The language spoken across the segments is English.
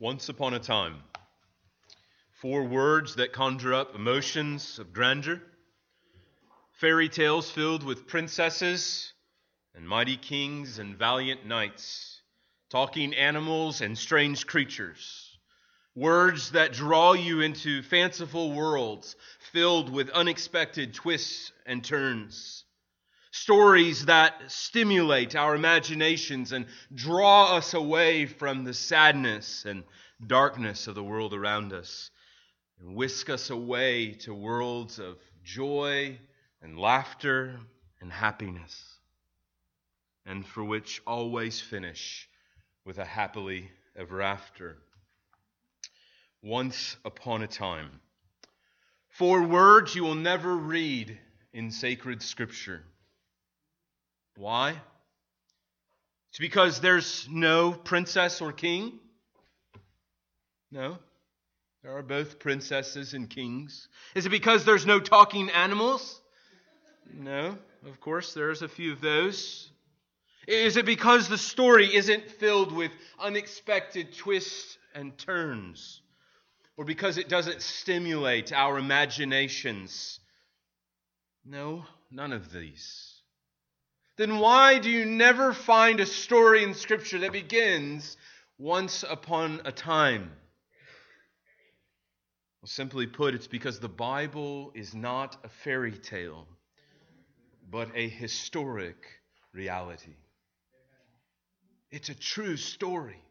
Once upon a time. Four words that conjure up emotions of grandeur. Fairy tales filled with princesses and mighty kings and valiant knights. Talking animals and strange creatures. Words that draw you into fanciful worlds filled with unexpected twists and turns. Stories that stimulate our imaginations and draw us away from the sadness and darkness of the world around us and whisk us away to worlds of joy and laughter and happiness, and for which always finish with a happily ever after. Once upon a time. Four words you will never read in sacred scripture. Why? It's because there's no princess or king? No. There are both princesses and kings. Is it because there's no talking animals? No. Of course, there's a few of those. Is it because the story isn't filled with unexpected twists and turns? Or because it doesn't stimulate our imaginations? No, none of these then why do you never find a story in Scripture that begins once upon a time? Well, simply put, it's because the Bible is not a fairy tale, but a historic reality. It's a true story.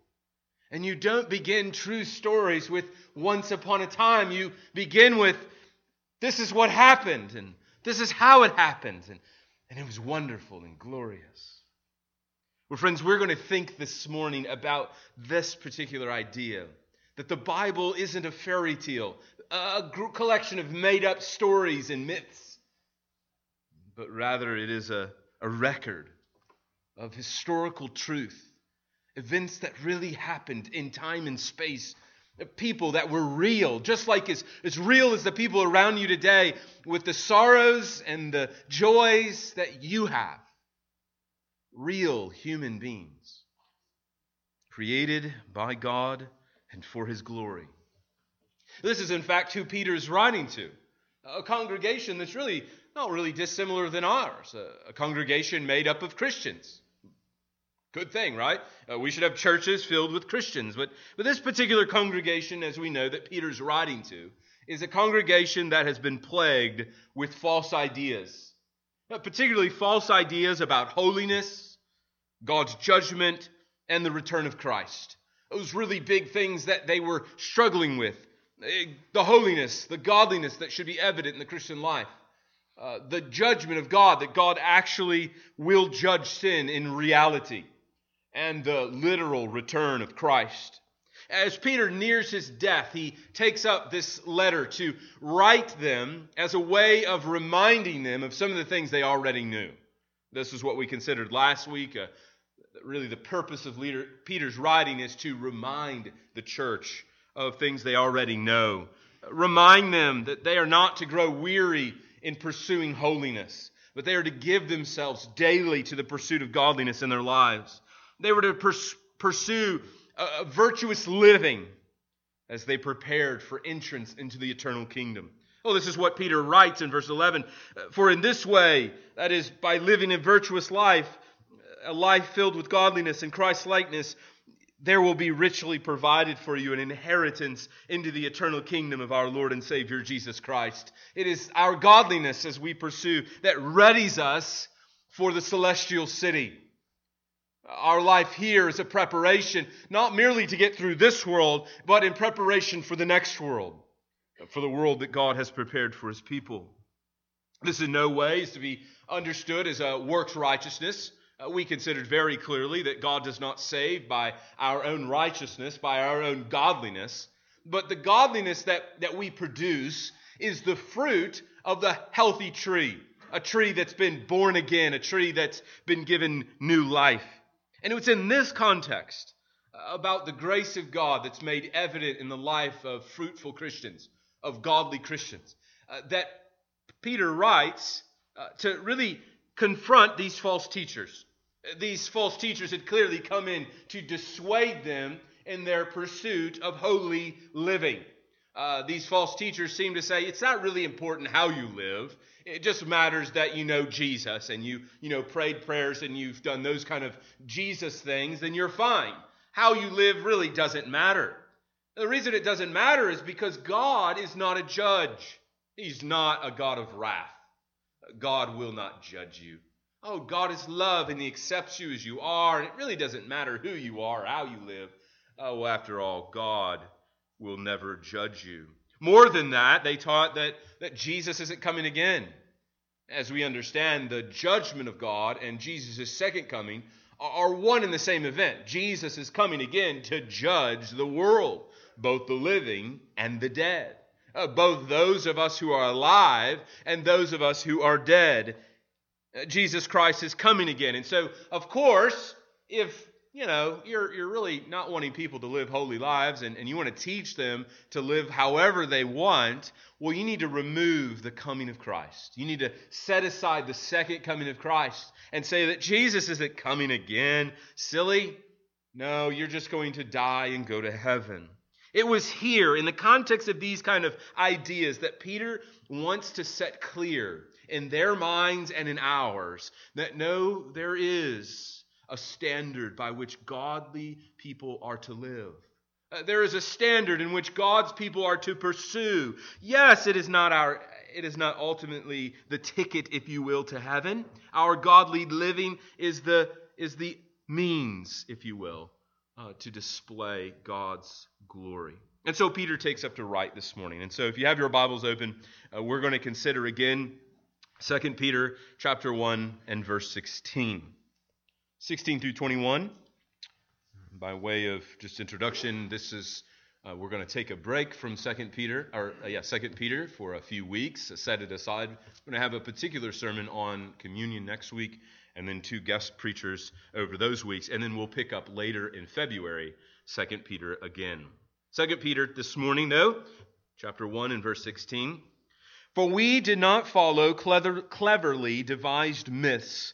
And you don't begin true stories with once upon a time. You begin with this is what happened, and this is how it happened, and and it was wonderful and glorious. Well, friends, we're going to think this morning about this particular idea that the Bible isn't a fairy tale, a collection of made up stories and myths, but rather it is a, a record of historical truth, events that really happened in time and space people that were real, just like as, as real as the people around you today, with the sorrows and the joys that you have. Real human beings, created by God and for His glory. This is, in fact, who Peter is writing to a congregation that's really not really dissimilar than ours, a, a congregation made up of Christians. Good thing, right? Uh, we should have churches filled with Christians. But, but this particular congregation, as we know, that Peter's writing to, is a congregation that has been plagued with false ideas, uh, particularly false ideas about holiness, God's judgment, and the return of Christ. Those really big things that they were struggling with uh, the holiness, the godliness that should be evident in the Christian life. Uh, the judgment of God, that God actually will judge sin in reality and the literal return of Christ. As Peter nears his death, he takes up this letter to write them as a way of reminding them of some of the things they already knew. This is what we considered last week. Uh, really, the purpose of leader, Peter's writing is to remind the church of things they already know. Remind them that they are not to grow weary in pursuing holiness, but they are to give themselves daily to the pursuit of godliness in their lives. They were to pers- pursue a, virtuous living as they prepared for entrance into the eternal kingdom. Oh, this is what Peter writes in verse 11. Uh, for in this way, that is, by living a virtuous life, a life filled with godliness and Christ likeness, there will be richly provided for you an inheritance into the eternal kingdom of our Lord and Savior Jesus Christ. It is our godliness as we pursue that readies us for the celestial city. Our life here is a preparation, not merely to get through this world, but in preparation for the next world, for the world that God has prepared for his people. This in no way is to be understood as a works righteousness. Uh, we considered very clearly that God does not save by our own righteousness, by our own godliness, but the godliness that, that we produce is the fruit of the healthy tree, a tree that's been born again, a tree that's been given new life. And it's in this context uh, about the grace of God that's made evident in the life of fruitful Christians, of godly Christians, uh, that Peter writes uh, to really confront these false teachers. These false teachers had clearly come in to dissuade them in their pursuit of holy living. Uh, these false teachers seem to say it's not really important how you live. It just matters that you know Jesus and you, you know, prayed prayers and you've done those kind of Jesus things, then you're fine. How you live really doesn't matter. The reason it doesn't matter is because God is not a judge. He's not a God of wrath. God will not judge you. Oh, God is love and He accepts you as you are, and it really doesn't matter who you are, how you live. Oh, after all, God will never judge you. More than that, they taught that, that Jesus isn't coming again. As we understand, the judgment of God and Jesus' second coming are one and the same event. Jesus is coming again to judge the world, both the living and the dead, uh, both those of us who are alive and those of us who are dead. Uh, Jesus Christ is coming again. And so, of course, if you know you're, you're really not wanting people to live holy lives and, and you want to teach them to live however they want, well, you need to remove the coming of Christ. You need to set aside the second coming of Christ and say that Jesus isn't coming again. Silly. No, you're just going to die and go to heaven. It was here, in the context of these kind of ideas, that Peter wants to set clear in their minds and in ours that no, there is a standard by which godly people are to live. Uh, there is a standard in which God's people are to pursue. Yes, it is not our it is not ultimately the ticket if you will to heaven. Our godly living is the is the means, if you will, uh, to display God's glory. And so Peter takes up to write this morning. And so if you have your Bibles open, uh, we're going to consider again 2 Peter chapter 1 and verse 16. 16 through 21. By way of just introduction, this is uh, we're going to take a break from Second Peter, or uh, yeah, Second Peter for a few weeks. Set it aside. We're going to have a particular sermon on communion next week, and then two guest preachers over those weeks, and then we'll pick up later in February Second Peter again. Second Peter this morning, though, chapter one and verse sixteen. For we did not follow clever, cleverly devised myths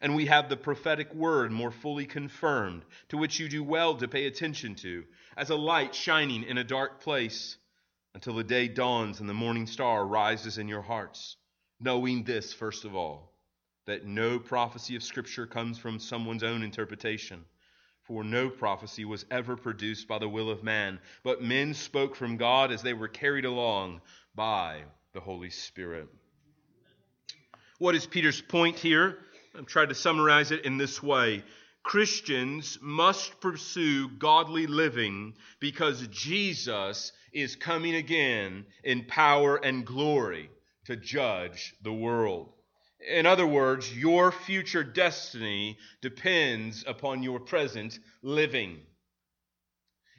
And we have the prophetic word more fully confirmed, to which you do well to pay attention to, as a light shining in a dark place, until the day dawns and the morning star rises in your hearts, knowing this, first of all, that no prophecy of Scripture comes from someone's own interpretation. For no prophecy was ever produced by the will of man, but men spoke from God as they were carried along by the Holy Spirit. What is Peter's point here? I've tried to summarize it in this way Christians must pursue godly living because Jesus is coming again in power and glory to judge the world. In other words, your future destiny depends upon your present living.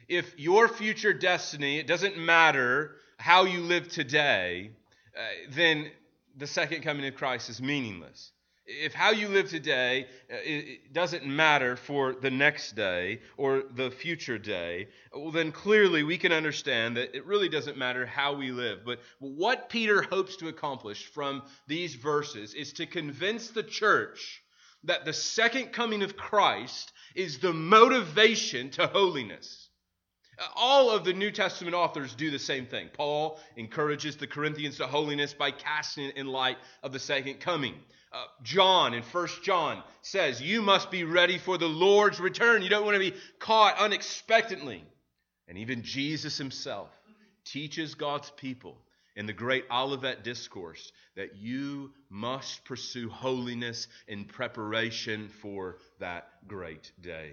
If your future destiny, it doesn't matter how you live today, uh, then the second coming of Christ is meaningless if how you live today uh, it doesn't matter for the next day or the future day, well, then clearly we can understand that it really doesn't matter how we live. But what Peter hopes to accomplish from these verses is to convince the church that the second coming of Christ is the motivation to holiness. All of the New Testament authors do the same thing. Paul encourages the Corinthians to holiness by casting it in light of the second coming. Uh, John in First John says, You must be ready for the Lord's return. You don't want to be caught unexpectedly. And even Jesus himself teaches God's people in the great Olivet Discourse that you must pursue holiness in preparation for that great day.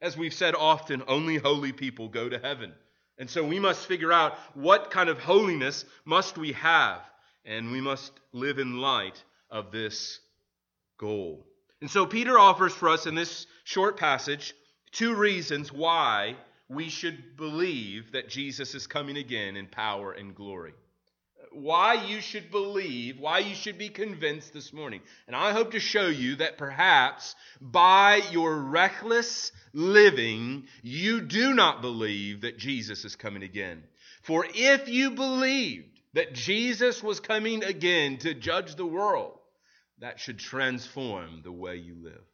As we've said often, only holy people go to heaven. And so we must figure out what kind of holiness must we have, and we must live in light of this goal. And so Peter offers for us in this short passage two reasons why we should believe that Jesus is coming again in power and glory. Why you should believe, why you should be convinced this morning. And I hope to show you that perhaps by your reckless living, you do not believe that Jesus is coming again. For if you believed that Jesus was coming again to judge the world, that should transform the way you live.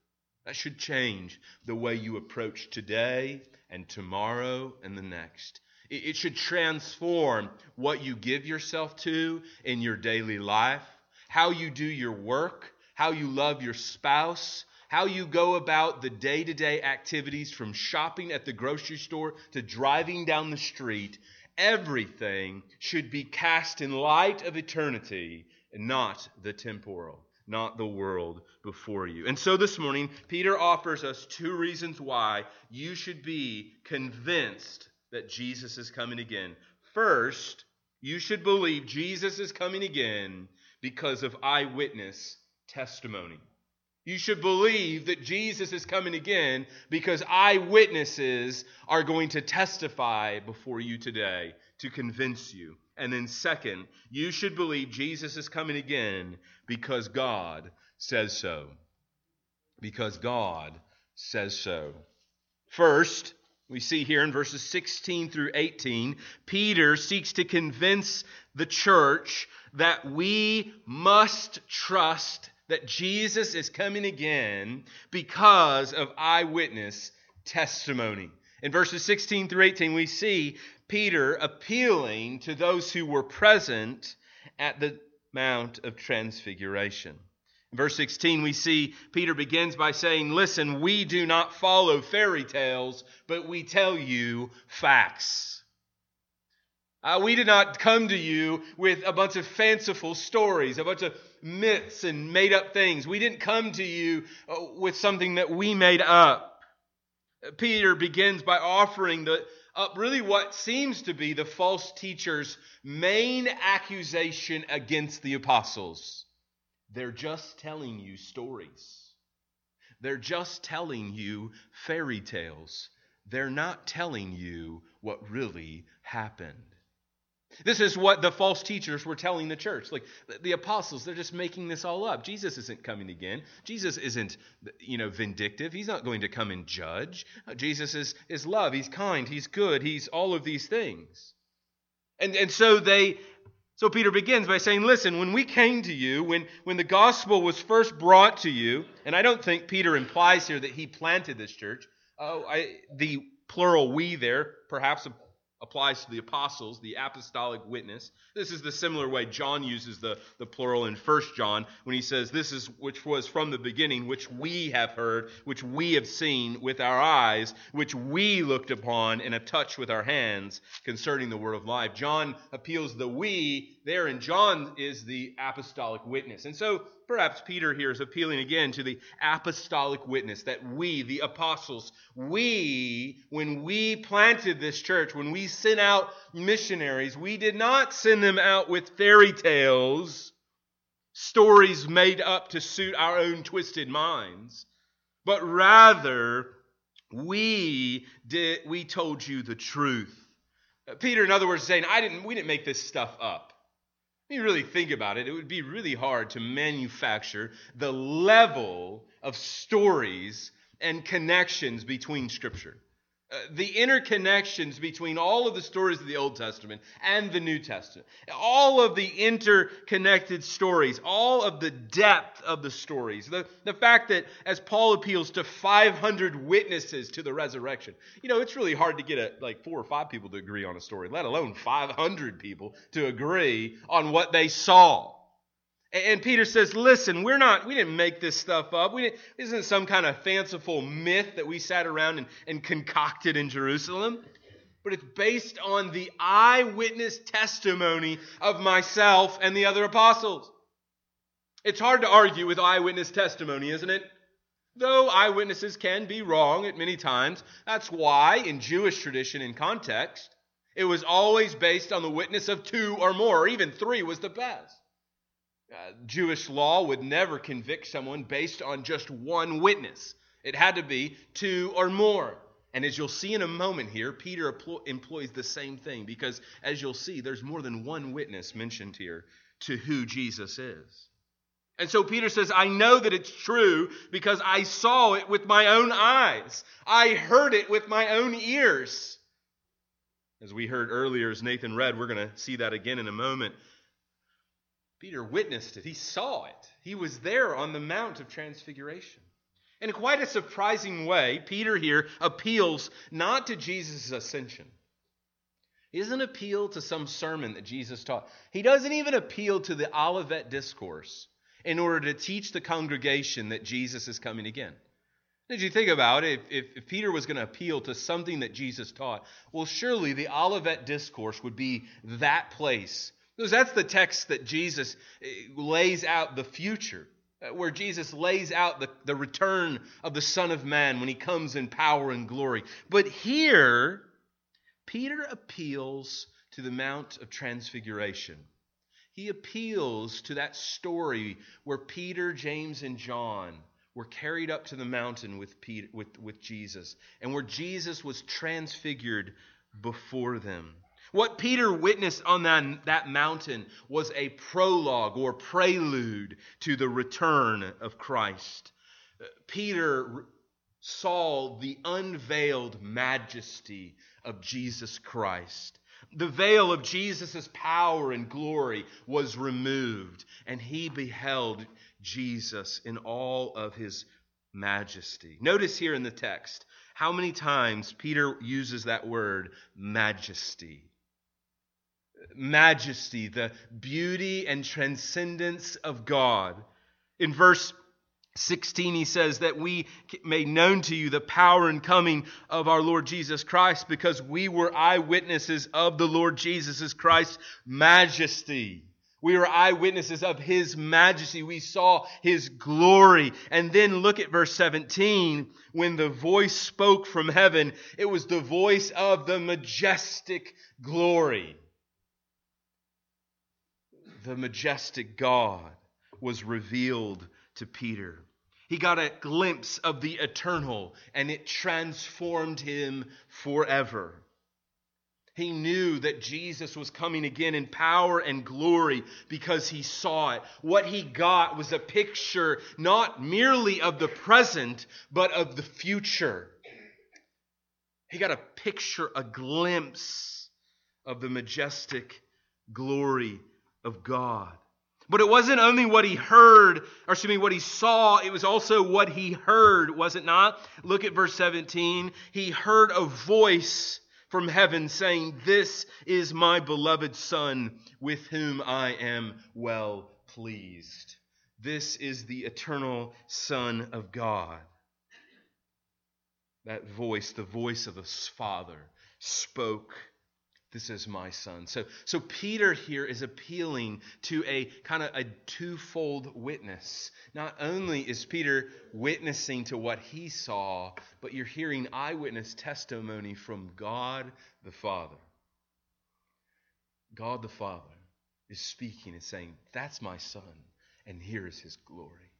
That should change the way you approach today and tomorrow and the next. It should transform what you give yourself to in your daily life, how you do your work, how you love your spouse, how you go about the day to day activities from shopping at the grocery store to driving down the street. Everything should be cast in light of eternity and not the temporal not the world before you. And so this morning, Peter offers us two reasons why you should be convinced that Jesus is coming again. First, you should believe Jesus is coming again because of eyewitness testimony. You should believe that Jesus is coming again because eyewitnesses are going to testify before you today to convince you. And then, second, you should believe Jesus is coming again because God says so. Because God says so. First, we see here in verses 16 through 18, Peter seeks to convince the church that we must trust that Jesus is coming again because of eyewitness testimony. In verses 16 through 18, we see Peter appealing to those who were present at the Mount of Transfiguration. In verse 16, we see Peter begins by saying, Listen, we do not follow fairy tales, but we tell you facts. Uh, we did not come to you with a bunch of fanciful stories, a bunch of myths and made up things. We didn't come to you uh, with something that we made up. Peter begins by offering the, up really what seems to be the false teacher's main accusation against the apostles. They're just telling you stories. They're just telling you fairy tales. They're not telling you what really happened. This is what the false teachers were telling the church. Like the apostles, they're just making this all up. Jesus isn't coming again. Jesus isn't, you know, vindictive. He's not going to come and judge. Jesus is, is love. He's kind. He's good. He's all of these things. And, and so they so Peter begins by saying, Listen, when we came to you, when, when the gospel was first brought to you, and I don't think Peter implies here that he planted this church. Oh, I, the plural we there perhaps applies to the apostles, the apostolic witness. This is the similar way John uses the, the plural in 1 John when he says, This is which was from the beginning, which we have heard, which we have seen with our eyes, which we looked upon and have touched with our hands concerning the word of life. John appeals the we there, and John is the apostolic witness. And so perhaps Peter here is appealing again to the apostolic witness that we, the apostles, we, when we planted this church, when we sent out missionaries, we did not send them out with fairy tales, stories made up to suit our own twisted minds, but rather we did we told you the truth. Peter, in other words, saying, I didn't we didn't make this stuff up. When you really think about it, it would be really hard to manufacture the level of stories and connections between Scripture. Uh, the interconnections between all of the stories of the Old Testament and the New Testament, all of the interconnected stories, all of the depth of the stories, the, the fact that as Paul appeals to 500 witnesses to the resurrection, you know, it's really hard to get a, like four or five people to agree on a story, let alone 500 people to agree on what they saw. And Peter says, listen, we're not, we didn't make this stuff up. We didn't, this isn't some kind of fanciful myth that we sat around and, and concocted in Jerusalem. But it's based on the eyewitness testimony of myself and the other apostles. It's hard to argue with eyewitness testimony, isn't it? Though eyewitnesses can be wrong at many times, that's why in Jewish tradition and context, it was always based on the witness of two or more, or even three was the best. Uh, Jewish law would never convict someone based on just one witness. It had to be two or more. And as you'll see in a moment here, Peter employs the same thing because, as you'll see, there's more than one witness mentioned here to who Jesus is. And so Peter says, I know that it's true because I saw it with my own eyes. I heard it with my own ears. As we heard earlier, as Nathan read, we're going to see that again in a moment. Peter witnessed it, he saw it. He was there on the Mount of Transfiguration. In quite a surprising way, Peter here appeals not to Jesus' ascension. He doesn't appeal to some sermon that Jesus taught. He doesn't even appeal to the Olivet Discourse in order to teach the congregation that Jesus is coming again. Did you think about it? If, if, if Peter was going to appeal to something that Jesus taught, well, surely the Olivet Discourse would be that place. Because that's the text that Jesus eh, lays out the future. Uh, where Jesus lays out the, the return of the Son of Man when he comes in power and glory. But here, Peter appeals to the Mount of Transfiguration. He appeals to that story where Peter, James, and John were carried up to the mountain with, Peter, with, with Jesus, and where Jesus was transfigured before them. What Peter witnessed on that, that mountain was a prologue or prelude to the return of Christ. Peter saw the unveiled majesty of Jesus Christ. The veil of Jesus' power and glory was removed, and he beheld Jesus in all of his majesty. Notice here in the text how many times Peter uses that word, majesty majesty, the beauty and transcendence of God. In verse 16, he says that we made known to you the power and coming of our Lord Jesus Christ because we were eyewitnesses of the Lord Jesus Christ's majesty. We were eyewitnesses of his majesty. We saw his glory. And then look at verse 17. When the voice spoke from heaven, it was the voice of the majestic glory the majestic God was revealed to Peter. He got a glimpse of the eternal, and it transformed him forever. He knew that Jesus was coming again in power and glory because he saw it. What he got was a picture not merely of the present, but of the future. He got a picture, a glimpse of the majestic glory of God. But it wasn't only what he heard, or excuse me, what he saw, it was also what he heard, was it not? Look at verse 17. He heard a voice from heaven saying, This is my beloved Son, with whom I am well pleased. This is the eternal Son of God. That voice, the voice of the Father, spoke this is my son. So, so Peter here is appealing to a kind of a twofold witness. Not only is Peter witnessing to what he saw, but you're hearing eyewitness testimony from God the Father. God the Father is speaking and saying, That's my son, and here is his glory.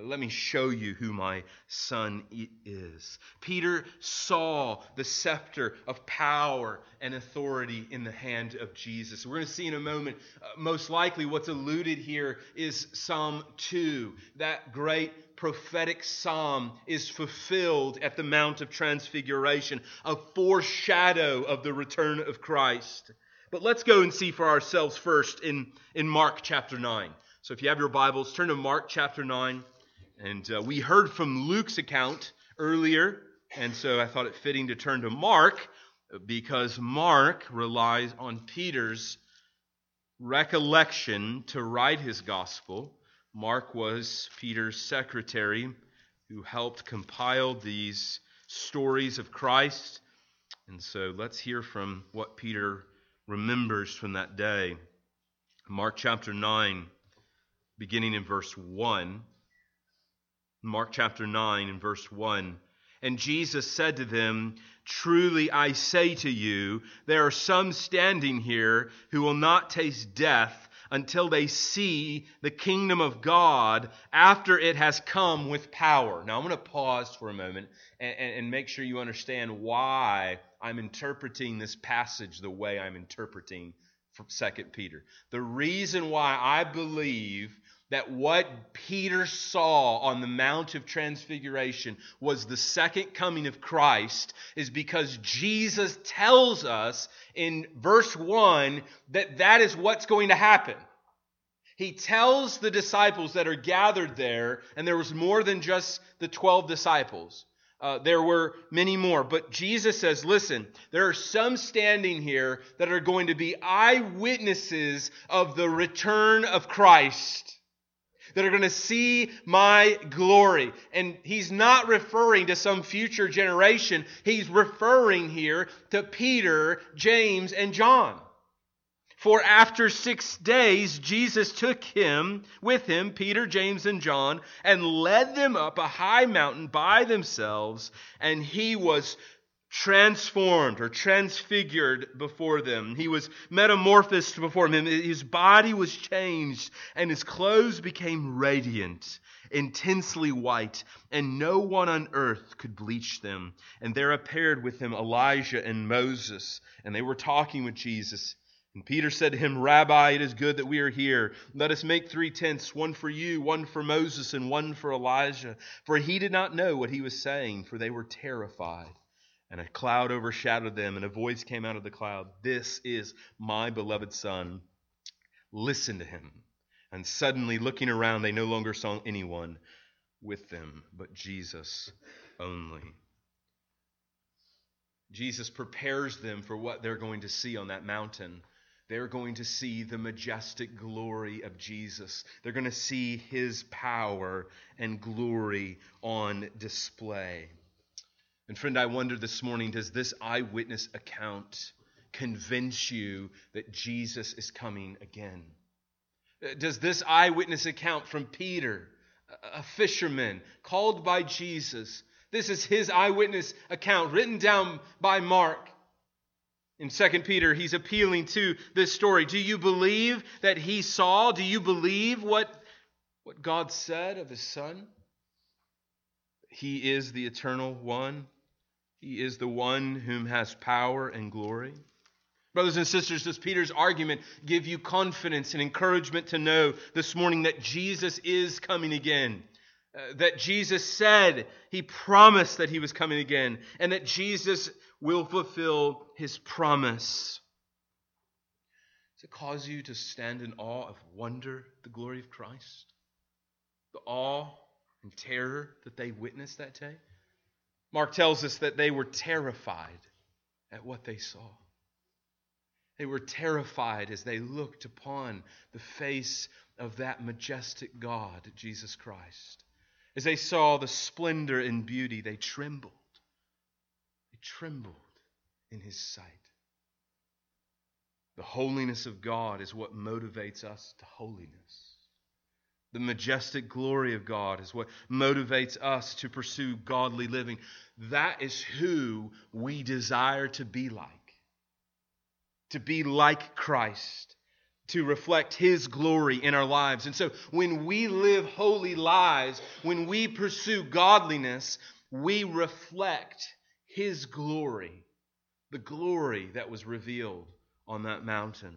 Let me show you who my son is. Peter saw the scepter of power and authority in the hand of Jesus. We're going to see in a moment, uh, most likely, what's alluded here is Psalm 2. That great prophetic psalm is fulfilled at the Mount of Transfiguration, a foreshadow of the return of Christ. But let's go and see for ourselves first in, in Mark chapter 9. So if you have your Bibles, turn to Mark chapter 9. And uh, we heard from Luke's account earlier, and so I thought it fitting to turn to Mark because Mark relies on Peter's recollection to write his gospel. Mark was Peter's secretary who helped compile these stories of Christ. And so let's hear from what Peter remembers from that day. Mark chapter 9, beginning in verse 1. Mark chapter 9 and verse 1. And Jesus said to them, Truly I say to you, there are some standing here who will not taste death until they see the kingdom of God after it has come with power. Now, I'm going to pause for a moment and, and, make sure you understand why I'm interpreting this passage the way I'm interpreting from 2 Peter. The reason why I believe that what Peter saw on the Mount of Transfiguration was the second coming of Christ is because Jesus tells us in verse 1 that that is what's going to happen. He tells the disciples that are gathered there, and there was more than just the 12 disciples. Uh, there were many more. But Jesus says, listen, there are some standing here that are going to be eyewitnesses of the return of Christ that are going to see my glory. And he's not referring to some future generation. He's referring here to Peter, James, and John. For after six days, Jesus took him with him, Peter, James, and John, and led them up a high mountain by themselves, and he was transformed or transfigured before them. He was metamorphosed before them. His body was changed and his clothes became radiant, intensely white, and no one on earth could bleach them. And there appeared with him Elijah and Moses, and they were talking with Jesus. And Peter said to him, Rabbi, it is good that we are here. Let us make three tents, one for you, one for Moses, and one for Elijah. For he did not know what he was saying, for they were terrified. And a cloud overshadowed them, and a voice came out of the cloud This is my beloved Son. Listen to him. And suddenly, looking around, they no longer saw anyone with them but Jesus only. Jesus prepares them for what they're going to see on that mountain. They're going to see the majestic glory of Jesus. They're going to see his power and glory on display. And friend, I wonder this morning does this eyewitness account convince you that Jesus is coming again? Uh, does this eyewitness account from Peter, a fisherman called by Jesus, this is his eyewitness account written down by Mark. In 2 Peter, he's appealing to this story. Do you believe that he saw? Do you believe what, what God said of his son? He is the eternal one. He is the one whom has power and glory. Brothers and sisters, does Peter's argument give you confidence and encouragement to know this morning that Jesus is coming again? Uh, that Jesus said, he promised that he was coming again, and that Jesus will fulfill his promise. Does it cause you to stand in awe of wonder, the glory of Christ? The awe and terror that they witnessed that day? Mark tells us that they were terrified at what they saw. They were terrified as they looked upon the face of that majestic God, Jesus Christ. As they saw the splendor and beauty, they trembled. They trembled in his sight. The holiness of God is what motivates us to holiness. The majestic glory of God is what motivates us to pursue godly living. That is who we desire to be like. To be like Christ, to reflect His glory in our lives. And so when we live holy lives, when we pursue godliness, we reflect His glory, the glory that was revealed on that mountain.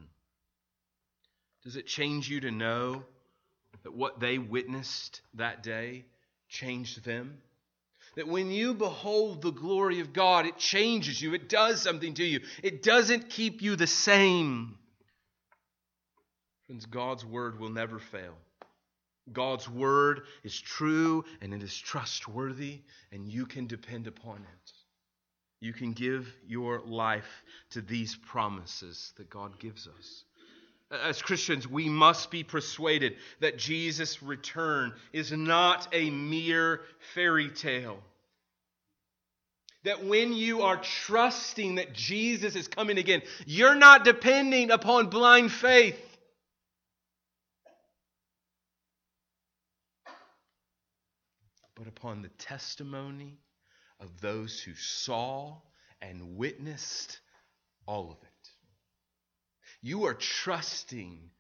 Does it change you to know? That what they witnessed that day changed them. That when you behold the glory of God, it changes you, it does something to you, it doesn't keep you the same. Friends, God's word will never fail. God's word is true and it is trustworthy, and you can depend upon it. You can give your life to these promises that God gives us. As Christians, we must be persuaded that Jesus' return is not a mere fairy tale. That when you are trusting that Jesus is coming again, you're not depending upon blind faith. But upon the testimony of those who saw and witnessed all of it. You are trusting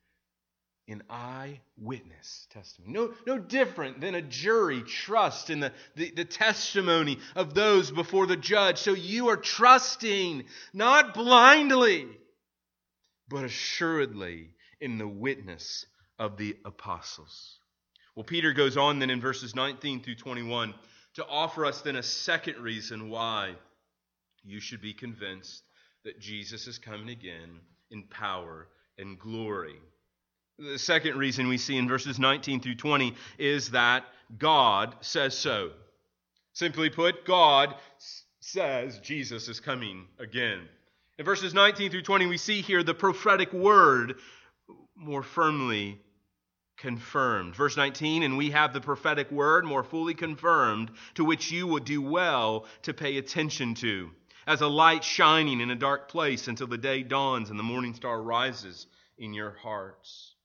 in eyewitness testimony. No, no different than a jury trusts in the, the, the, testimony of those before the judge. So you are trusting, not blindly, but assuredly in the witness of the apostles. Well, Peter goes on then in verses 19 through 21 to offer us then a second reason why you should be convinced that Jesus is coming again in power and glory. The second reason we see in verses 19 through 20 is that God says so. Simply put, God says Jesus is coming again. In verses 19 through 20, we see here the prophetic word more firmly confirmed. Verse 19, and we have the prophetic word more fully confirmed, to which you would do well to pay attention to, as a light shining in a dark place until the day dawns and the morning star rises in your hearts.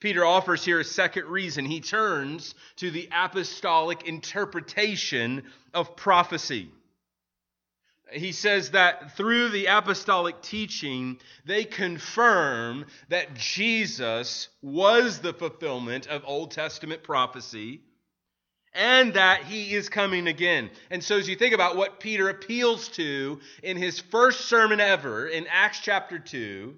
Peter offers here a second reason. He turns to the apostolic interpretation of prophecy. He says that through the apostolic teaching, they confirm that Jesus was the fulfillment of Old Testament prophecy and that he is coming again. And so, as you think about what Peter appeals to in his first sermon ever in Acts chapter 2,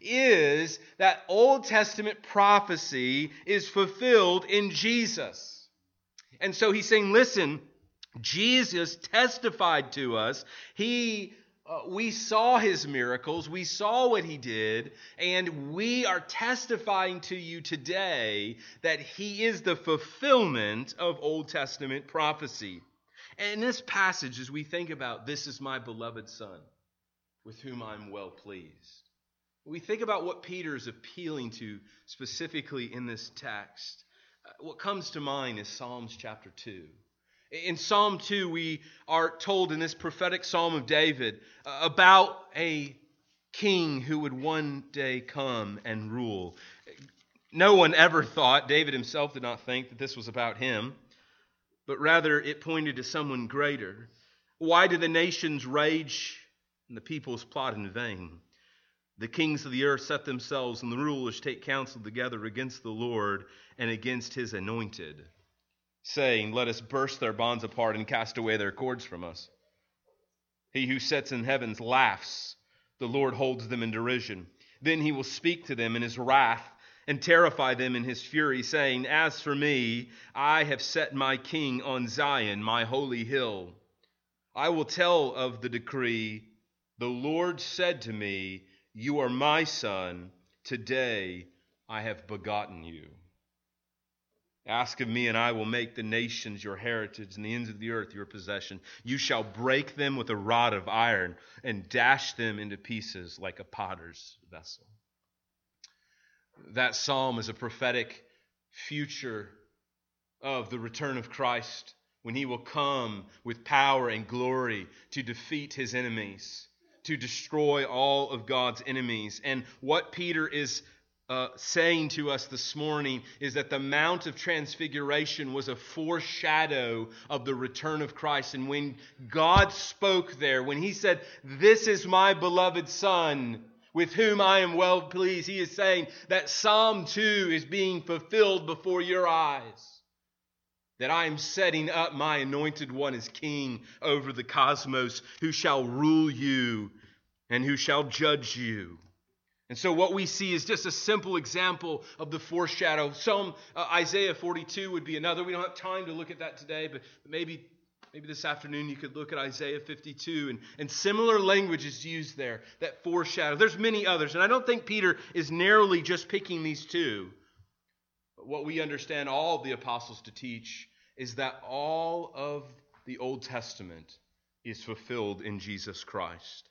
is that Old Testament prophecy is fulfilled in Jesus. And so he's saying, listen, Jesus testified to us. He uh, we saw his miracles, we saw what he did, and we are testifying to you today that he is the fulfillment of Old Testament prophecy. And in this passage, as we think about this is my beloved Son, with whom I'm well pleased, we think about what Peter is appealing to specifically in this text, uh, what comes to mind is Psalms chapter 2. In Psalm 2, we are told in this prophetic psalm of David uh, about a king who would one day come and rule. No one ever thought, David himself did not think that this was about him, but rather it pointed to someone greater. Why do the nations rage and the peoples plot in vain? The kings of the earth set themselves, and the rulers take counsel together against the Lord and against his anointed, saying, Let us burst their bonds apart and cast away their cords from us. He who sits in heavens laughs, the Lord holds them in derision. Then he will speak to them in his wrath and terrify them in his fury, saying, As for me, I have set my king on Zion, my holy hill. I will tell of the decree. The Lord said to me, you are my son. Today I have begotten you. Ask of me, and I will make the nations your heritage and the ends of the earth your possession. You shall break them with a rod of iron and dash them into pieces like a potter's vessel. That psalm is a prophetic future of the return of Christ when he will come with power and glory to defeat his enemies to destroy all of God's enemies. And what Peter is uh, saying to us this morning is that the Mount of Transfiguration was a foreshadow of the return of Christ. And when God spoke there, when He said, This is my beloved Son, with whom I am well pleased, He is saying that Psalm 2 is being fulfilled before your eyes that I am setting up my anointed one as king over the cosmos, who shall rule you and who shall judge you. And so, what we see is just a simple example of the foreshadow. Some uh, Isaiah 42 would be another. We don't have time to look at that today, but maybe maybe this afternoon you could look at Isaiah 52 and, and similar language is used there that foreshadow. There's many others, and I don't think Peter is narrowly just picking these two But what we understand all of the apostles to teach is that all of the Old Testament is fulfilled in Jesus Christ.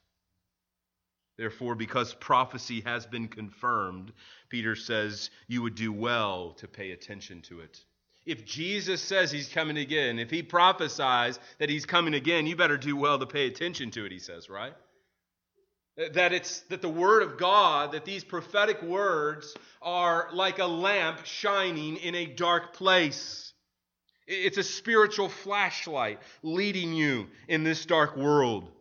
Therefore, because prophecy has been confirmed, Peter says you would do well to pay attention to it. If Jesus says he's coming again, if he prophesies that he's coming again, you better do well to pay attention to it, he says, right? That it's that the word of God, that these prophetic words are like a lamp shining in a dark place. It's a spiritual flashlight leading you in this dark world.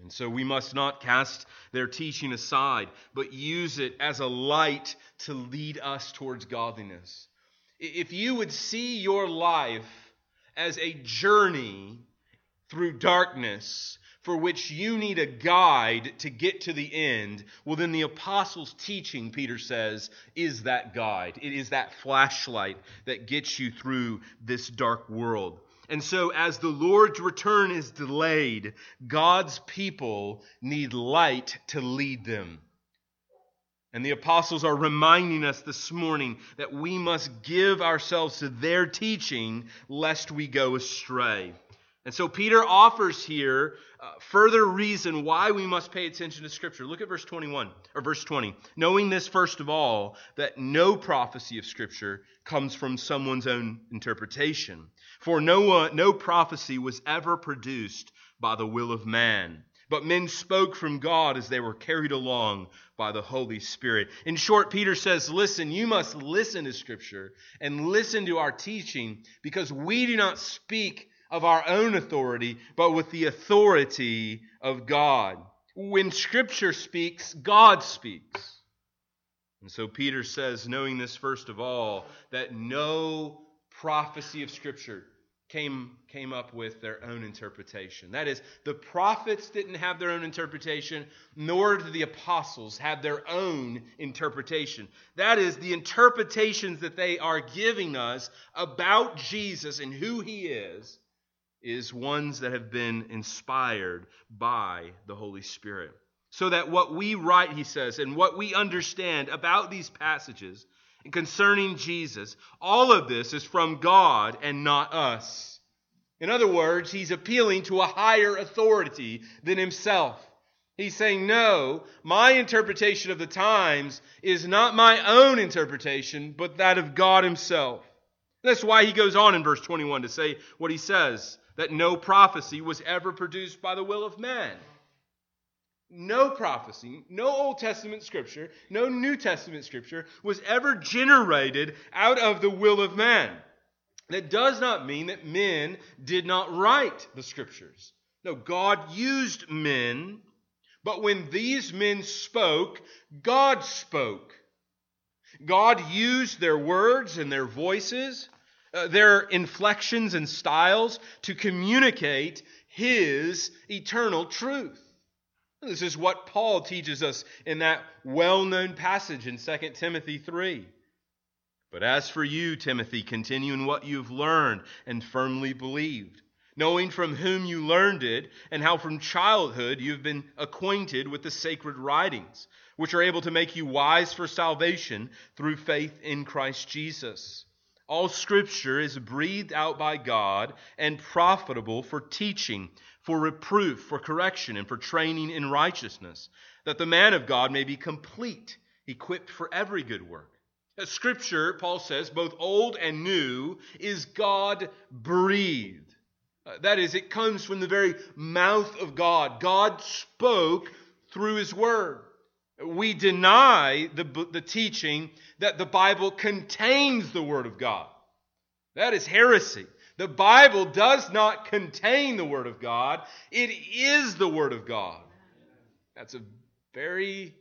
And so we must not cast their teaching aside, but use it as a light to lead us towards godliness. If you would see your life as a journey through darkness for which you need a guide to get to the end, well, then the apostles' teaching, Peter says, is that guide. It is that flashlight that gets you through this dark world. And so, as the Lord's return is delayed, God's people need light to lead them. And the apostles are reminding us this morning that we must give ourselves to their teaching lest we go astray. And so Peter offers here uh, further reason why we must pay attention to Scripture. Look at verse 21 or verse 20. Knowing this, first of all, that no prophecy of Scripture comes from someone's own interpretation. For no, no prophecy was ever produced by the will of man, but men spoke from God as they were carried along by the Holy Spirit. In short, Peter says, Listen, you must listen to Scripture and listen to our teaching because we do not speak of our own authority, but with the authority of God. When Scripture speaks, God speaks. And so Peter says, knowing this first of all, that no prophecy of Scripture came, came up with their own interpretation. That is, the prophets didn't have their own interpretation, nor did the apostles have their own interpretation. That is, the interpretations that they are giving us about Jesus and who he is, is ones that have been inspired by the Holy Spirit. So that what we write, he says, and what we understand about these passages and concerning Jesus, all of this is from God and not us. In other words, he's appealing to a higher authority than himself. He's saying, No, my interpretation of the times is not my own interpretation, but that of God Himself. That's why he goes on in verse 21 to say what he says that no prophecy was ever produced by the will of man. No prophecy, no Old Testament scripture, no New Testament scripture was ever generated out of the will of man. That does not mean that men did not write the scriptures. No, God used men, but when these men spoke, God spoke. God used their words and their voices, uh, their inflections and styles to communicate His eternal truth. This is what Paul teaches us in that well known passage in 2 Timothy 3. But as for you, Timothy, continue in what you've learned and firmly believed, knowing from whom you learned it, and how from childhood you've been acquainted with the sacred writings, which are able to make you wise for salvation through faith in Christ Jesus. All scripture is breathed out by God and profitable for teaching for reproof, for correction, and for training in righteousness, that the man of God may be complete, equipped for every good work. Scripture, Paul says, both old and new, is God breathed. Uh, that is, it comes from the very mouth of God. God spoke through His Word. We deny the, the teaching that the Bible contains the Word of God. That is heresy. The Bible does not contain the Word of God, it is the Word of God. That's a very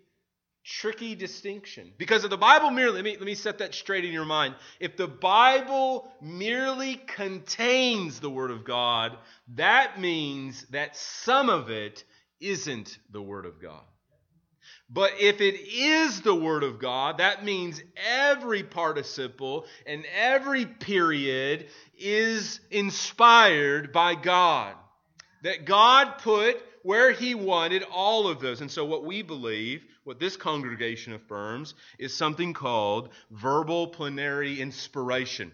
tricky distinction. Because if the Bible merely, let me, let me set that straight in your mind. If the Bible merely contains the Word of God, that means that some of it isn't the Word of God. But if it is the Word of God, that means every participle and every period is inspired by God. That God put where He wanted all of those. And so, what we believe, what this congregation affirms, is something called verbal plenary inspiration.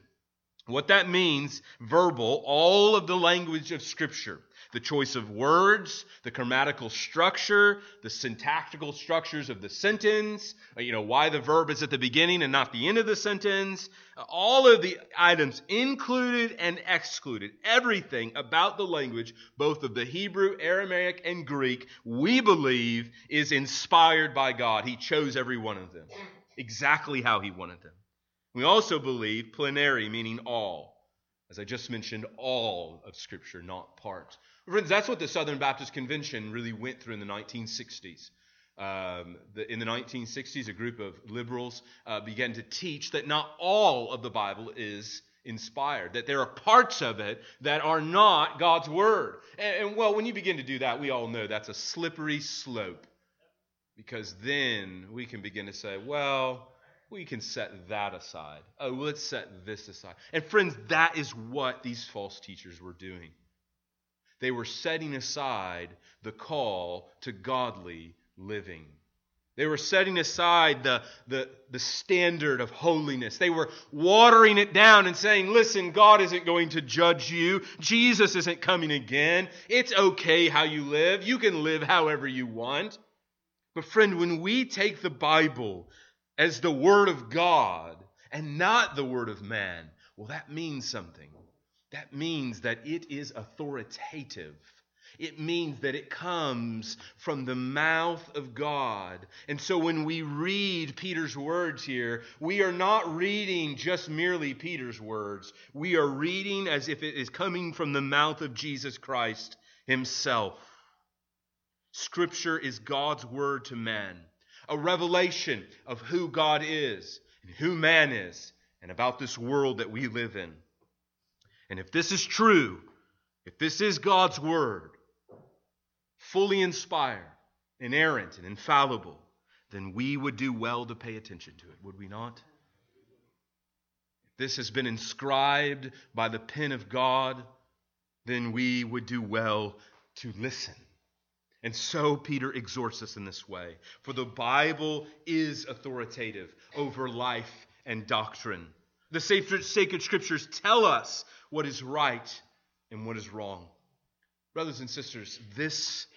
What that means, verbal, all of the language of Scripture the choice of words, the grammatical structure, the syntactical structures of the sentence, uh, you know, why the verb is at the beginning and not the end of the sentence, all of the items included and excluded, everything about the language, both of the Hebrew, Aramaic, and Greek, we believe is inspired by God. He chose every one of them exactly how He wanted them. We also believe plenary, meaning all. As I just mentioned, all of Scripture, not part Friends, that's what the Southern Baptist Convention really went through in the 1960s. Um, the, in the 1960s, a group of liberals uh, began to teach that not all of the Bible is inspired, that there are parts of it that are not God's Word. And, and well, when you begin to do that, we all know that's a slippery slope. Because then we can begin to say, well, we can set that aside. Oh, let's set this aside. And friends, that is what these false teachers were doing. They were setting aside the call to godly living. They were setting aside the, the, the standard of holiness. They were watering it down and saying, listen, God isn't going to judge you. Jesus isn't coming again. It's okay how you live. You can live however you want. But, friend, when we take the Bible as the Word of God and not the Word of man, well, that means something. That means that it is authoritative. It means that it comes from the mouth of God. And so when we read Peter's words here, we are not reading just merely Peter's words. We are reading as if it is coming from the mouth of Jesus Christ himself. Scripture is God's word to man, a revelation of who God is and who man is and about this world that we live in. And if this is true, if this is God's word, fully inspired, inerrant, and infallible, then we would do well to pay attention to it, would we not? If this has been inscribed by the pen of God, then we would do well to listen and so Peter exhorts us in this way. For the Bible is authoritative over life and doctrine. The sacred scriptures tell us what is right and what is wrong. Brothers and sisters, this,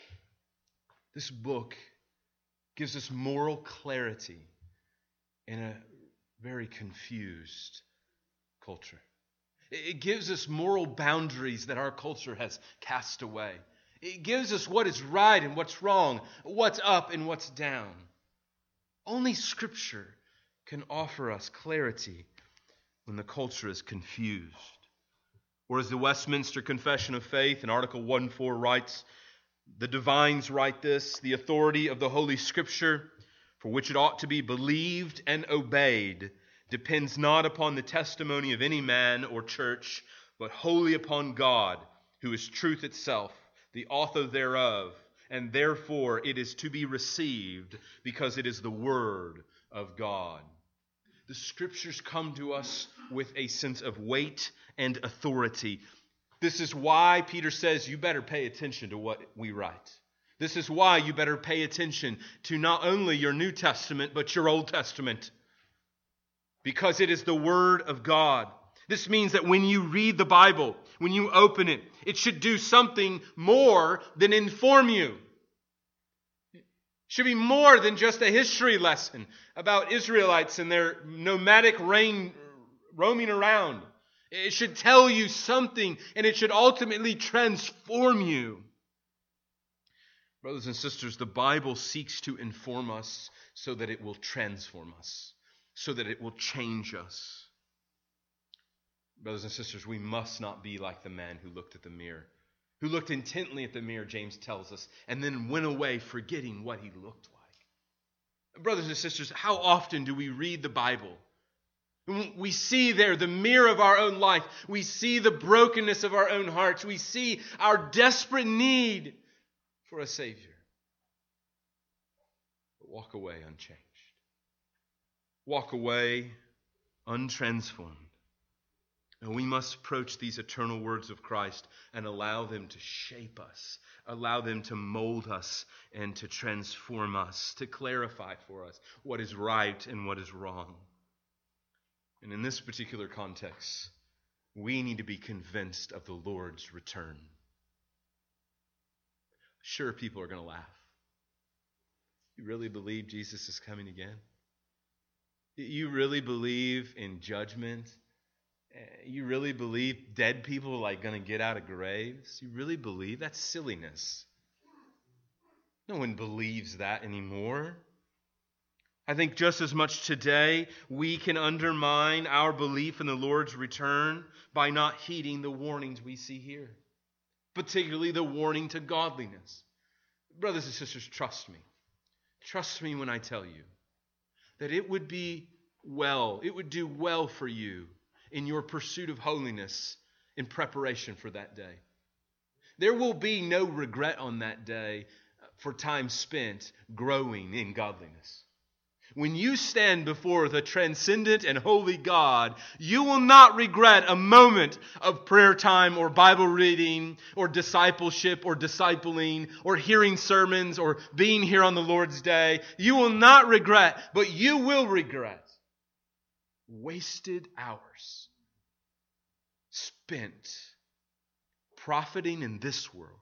this book gives us moral clarity in a very confused culture. It gives us moral boundaries that our culture has cast away. It gives us what is right and what's wrong, what's up and what's down. Only Scripture can offer us clarity when the culture is confused. Or as the Westminster Confession of Faith in Article 1 4 writes, the divines write this the authority of the Holy Scripture, for which it ought to be believed and obeyed, depends not upon the testimony of any man or church, but wholly upon God, who is truth itself the author thereof, and therefore it is to be received because it is the Word of God. The Scriptures come to us with a sense of weight and authority. This is why Peter says you better pay attention to what we write. This is why you better pay attention to not only your New Testament, but your Old Testament. Because it is the Word of God. This means that when you read the Bible, when you open it, it should do something more than inform you. Should be more than just a history lesson about Israelites and their nomadic reign roaming around. It should tell you something and it should ultimately transform you. Brothers and sisters, the Bible seeks to inform us so that it will transform us, so that it will change us. Brothers and sisters, we must not be like the man who looked at the mirror, who looked intently at the mirror, James tells us, and then went away forgetting what he looked like. Brothers and sisters, how often do we read the Bible? We see there the mirror of our own life. We see the brokenness of our own hearts. We see our desperate need for a Savior. But walk away unchanged. Walk away untransformed. And we must approach these eternal words of Christ and allow them to shape us, allow them to mold us and to transform us, to clarify for us what is right and what is wrong. And in this particular context, we need to be convinced of the Lord's return. Sure, people are going to laugh. You really believe Jesus is coming again? You really believe in judgment Eh, you really believe dead people are like going to get out of graves? You really believe? That's silliness. No one believes that anymore. I think just as much today, we can undermine our belief in the Lord's return by not heeding the warnings we see here. particularly the warning to godliness. Brothers and sisters, trust me. Trust me when I tell you that it would be well, it would do well for you in your pursuit of holiness in preparation for that day. There will be no regret on that day for time spent growing in godliness. When you stand before the transcendent and holy God, you will not regret a moment of prayer time or Bible reading or discipleship or discipling or hearing sermons or being here on the Lord's day. You will not regret, but you will regret wasted hours spent profiting in this world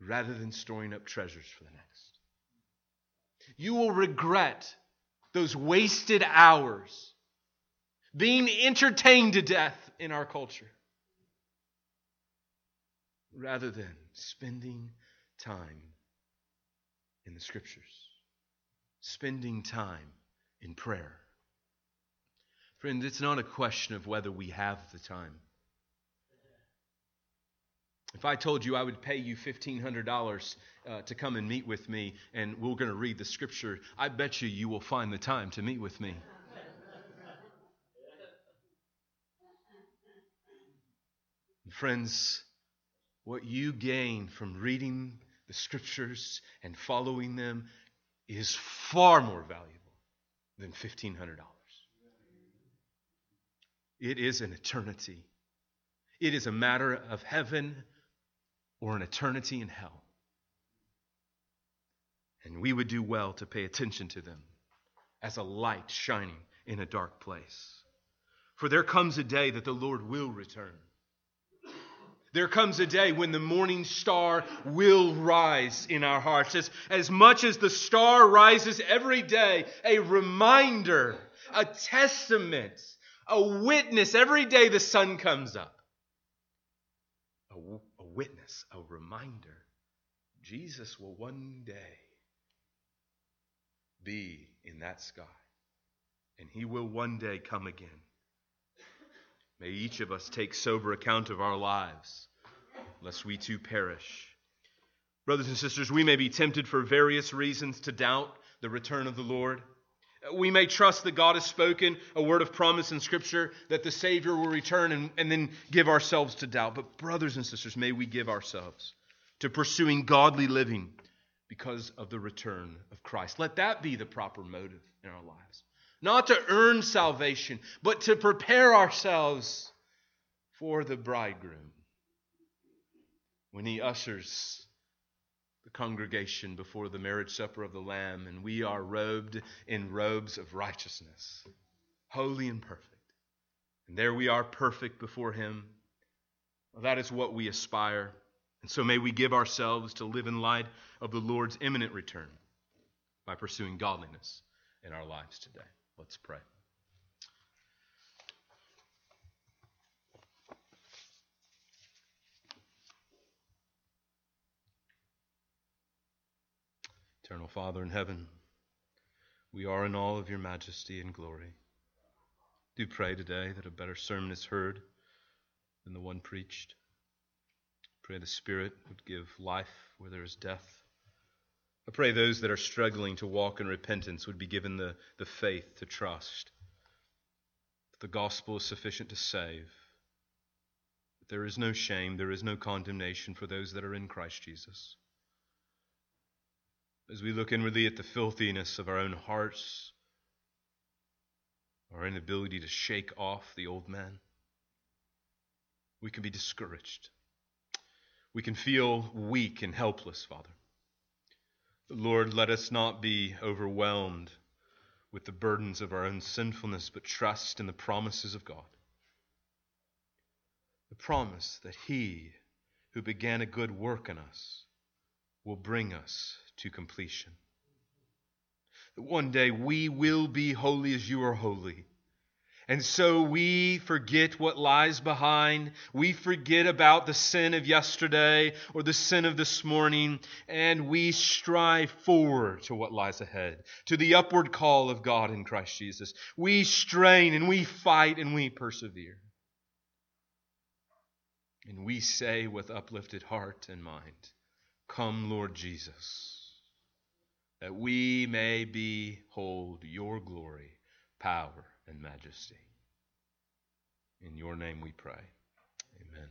rather than storing up treasures for the next. You will regret those wasted hours being entertained to death in our culture rather than spending time in the scriptures, spending time in prayer. Friends, it's not a question of whether we have the time. If I told you I would pay you $1,500 uh, to come and meet with me and we're going to read the scripture, I bet you you will find the time to meet with me. Friends, what you gain from reading the scriptures and following them is far more valuable than $1,500. It is an eternity. It is a matter of heaven or an eternity in hell. And we would do well to pay attention to them as a light shining in a dark place. For there comes a day that the Lord will return. There comes a day when the morning star will rise in our hearts. As, as much as the star rises every day, a reminder, a testament, a witness every day the sun comes up. A, witness, a reminder. Jesus will one day be in that sky, and he will one day come again. May each of us take sober account of our lives, lest we too perish. Brothers and sisters, we may be tempted for various reasons to doubt the return of the Lord. We may trust that God has spoken a word of promise in Scripture that the Savior will return and, and then give ourselves to doubt. But, brothers and sisters, may we give ourselves to pursuing godly living because of the return of Christ. Let that be the proper motive in our lives. Not to earn salvation, but to prepare ourselves for the bridegroom when he ushers congregation before the marriage supper of the Lamb, and we are robed in robes of righteousness, holy and perfect. And there we are, perfect before Him. Well, that is what we aspire. And so may we give ourselves to live in light of the Lord's imminent return by pursuing godliness in our lives today. Let's pray. Eternal Father in heaven, we are in all of your majesty and glory. Do pray today that a better sermon is heard than the one preached. Pray the Spirit would give life where there is death. I pray those that are struggling to walk in repentance would be given the, the faith to trust that the gospel is sufficient to save. That there is no shame, there is no condemnation for those that are in Christ Jesus as we look inwardly at the filthiness of our own hearts, our inability to shake off the old man, we can be discouraged. We can feel weak and helpless, Father. But Lord, let us not be overwhelmed with the burdens of our own sinfulness, but trust in the promises of God. The promise that He who began a good work in us will bring us to completion. That One day we will be holy as you are holy. And so we forget what lies behind. We forget about the sin of yesterday or the sin of this morning, and we strive forward to what lies ahead, to the upward call of God in Christ Jesus. We strain and we fight and we persevere. And we say with uplifted heart and mind, Come, Lord Jesus, that we may behold your glory, power, and majesty. In your name we pray. Amen.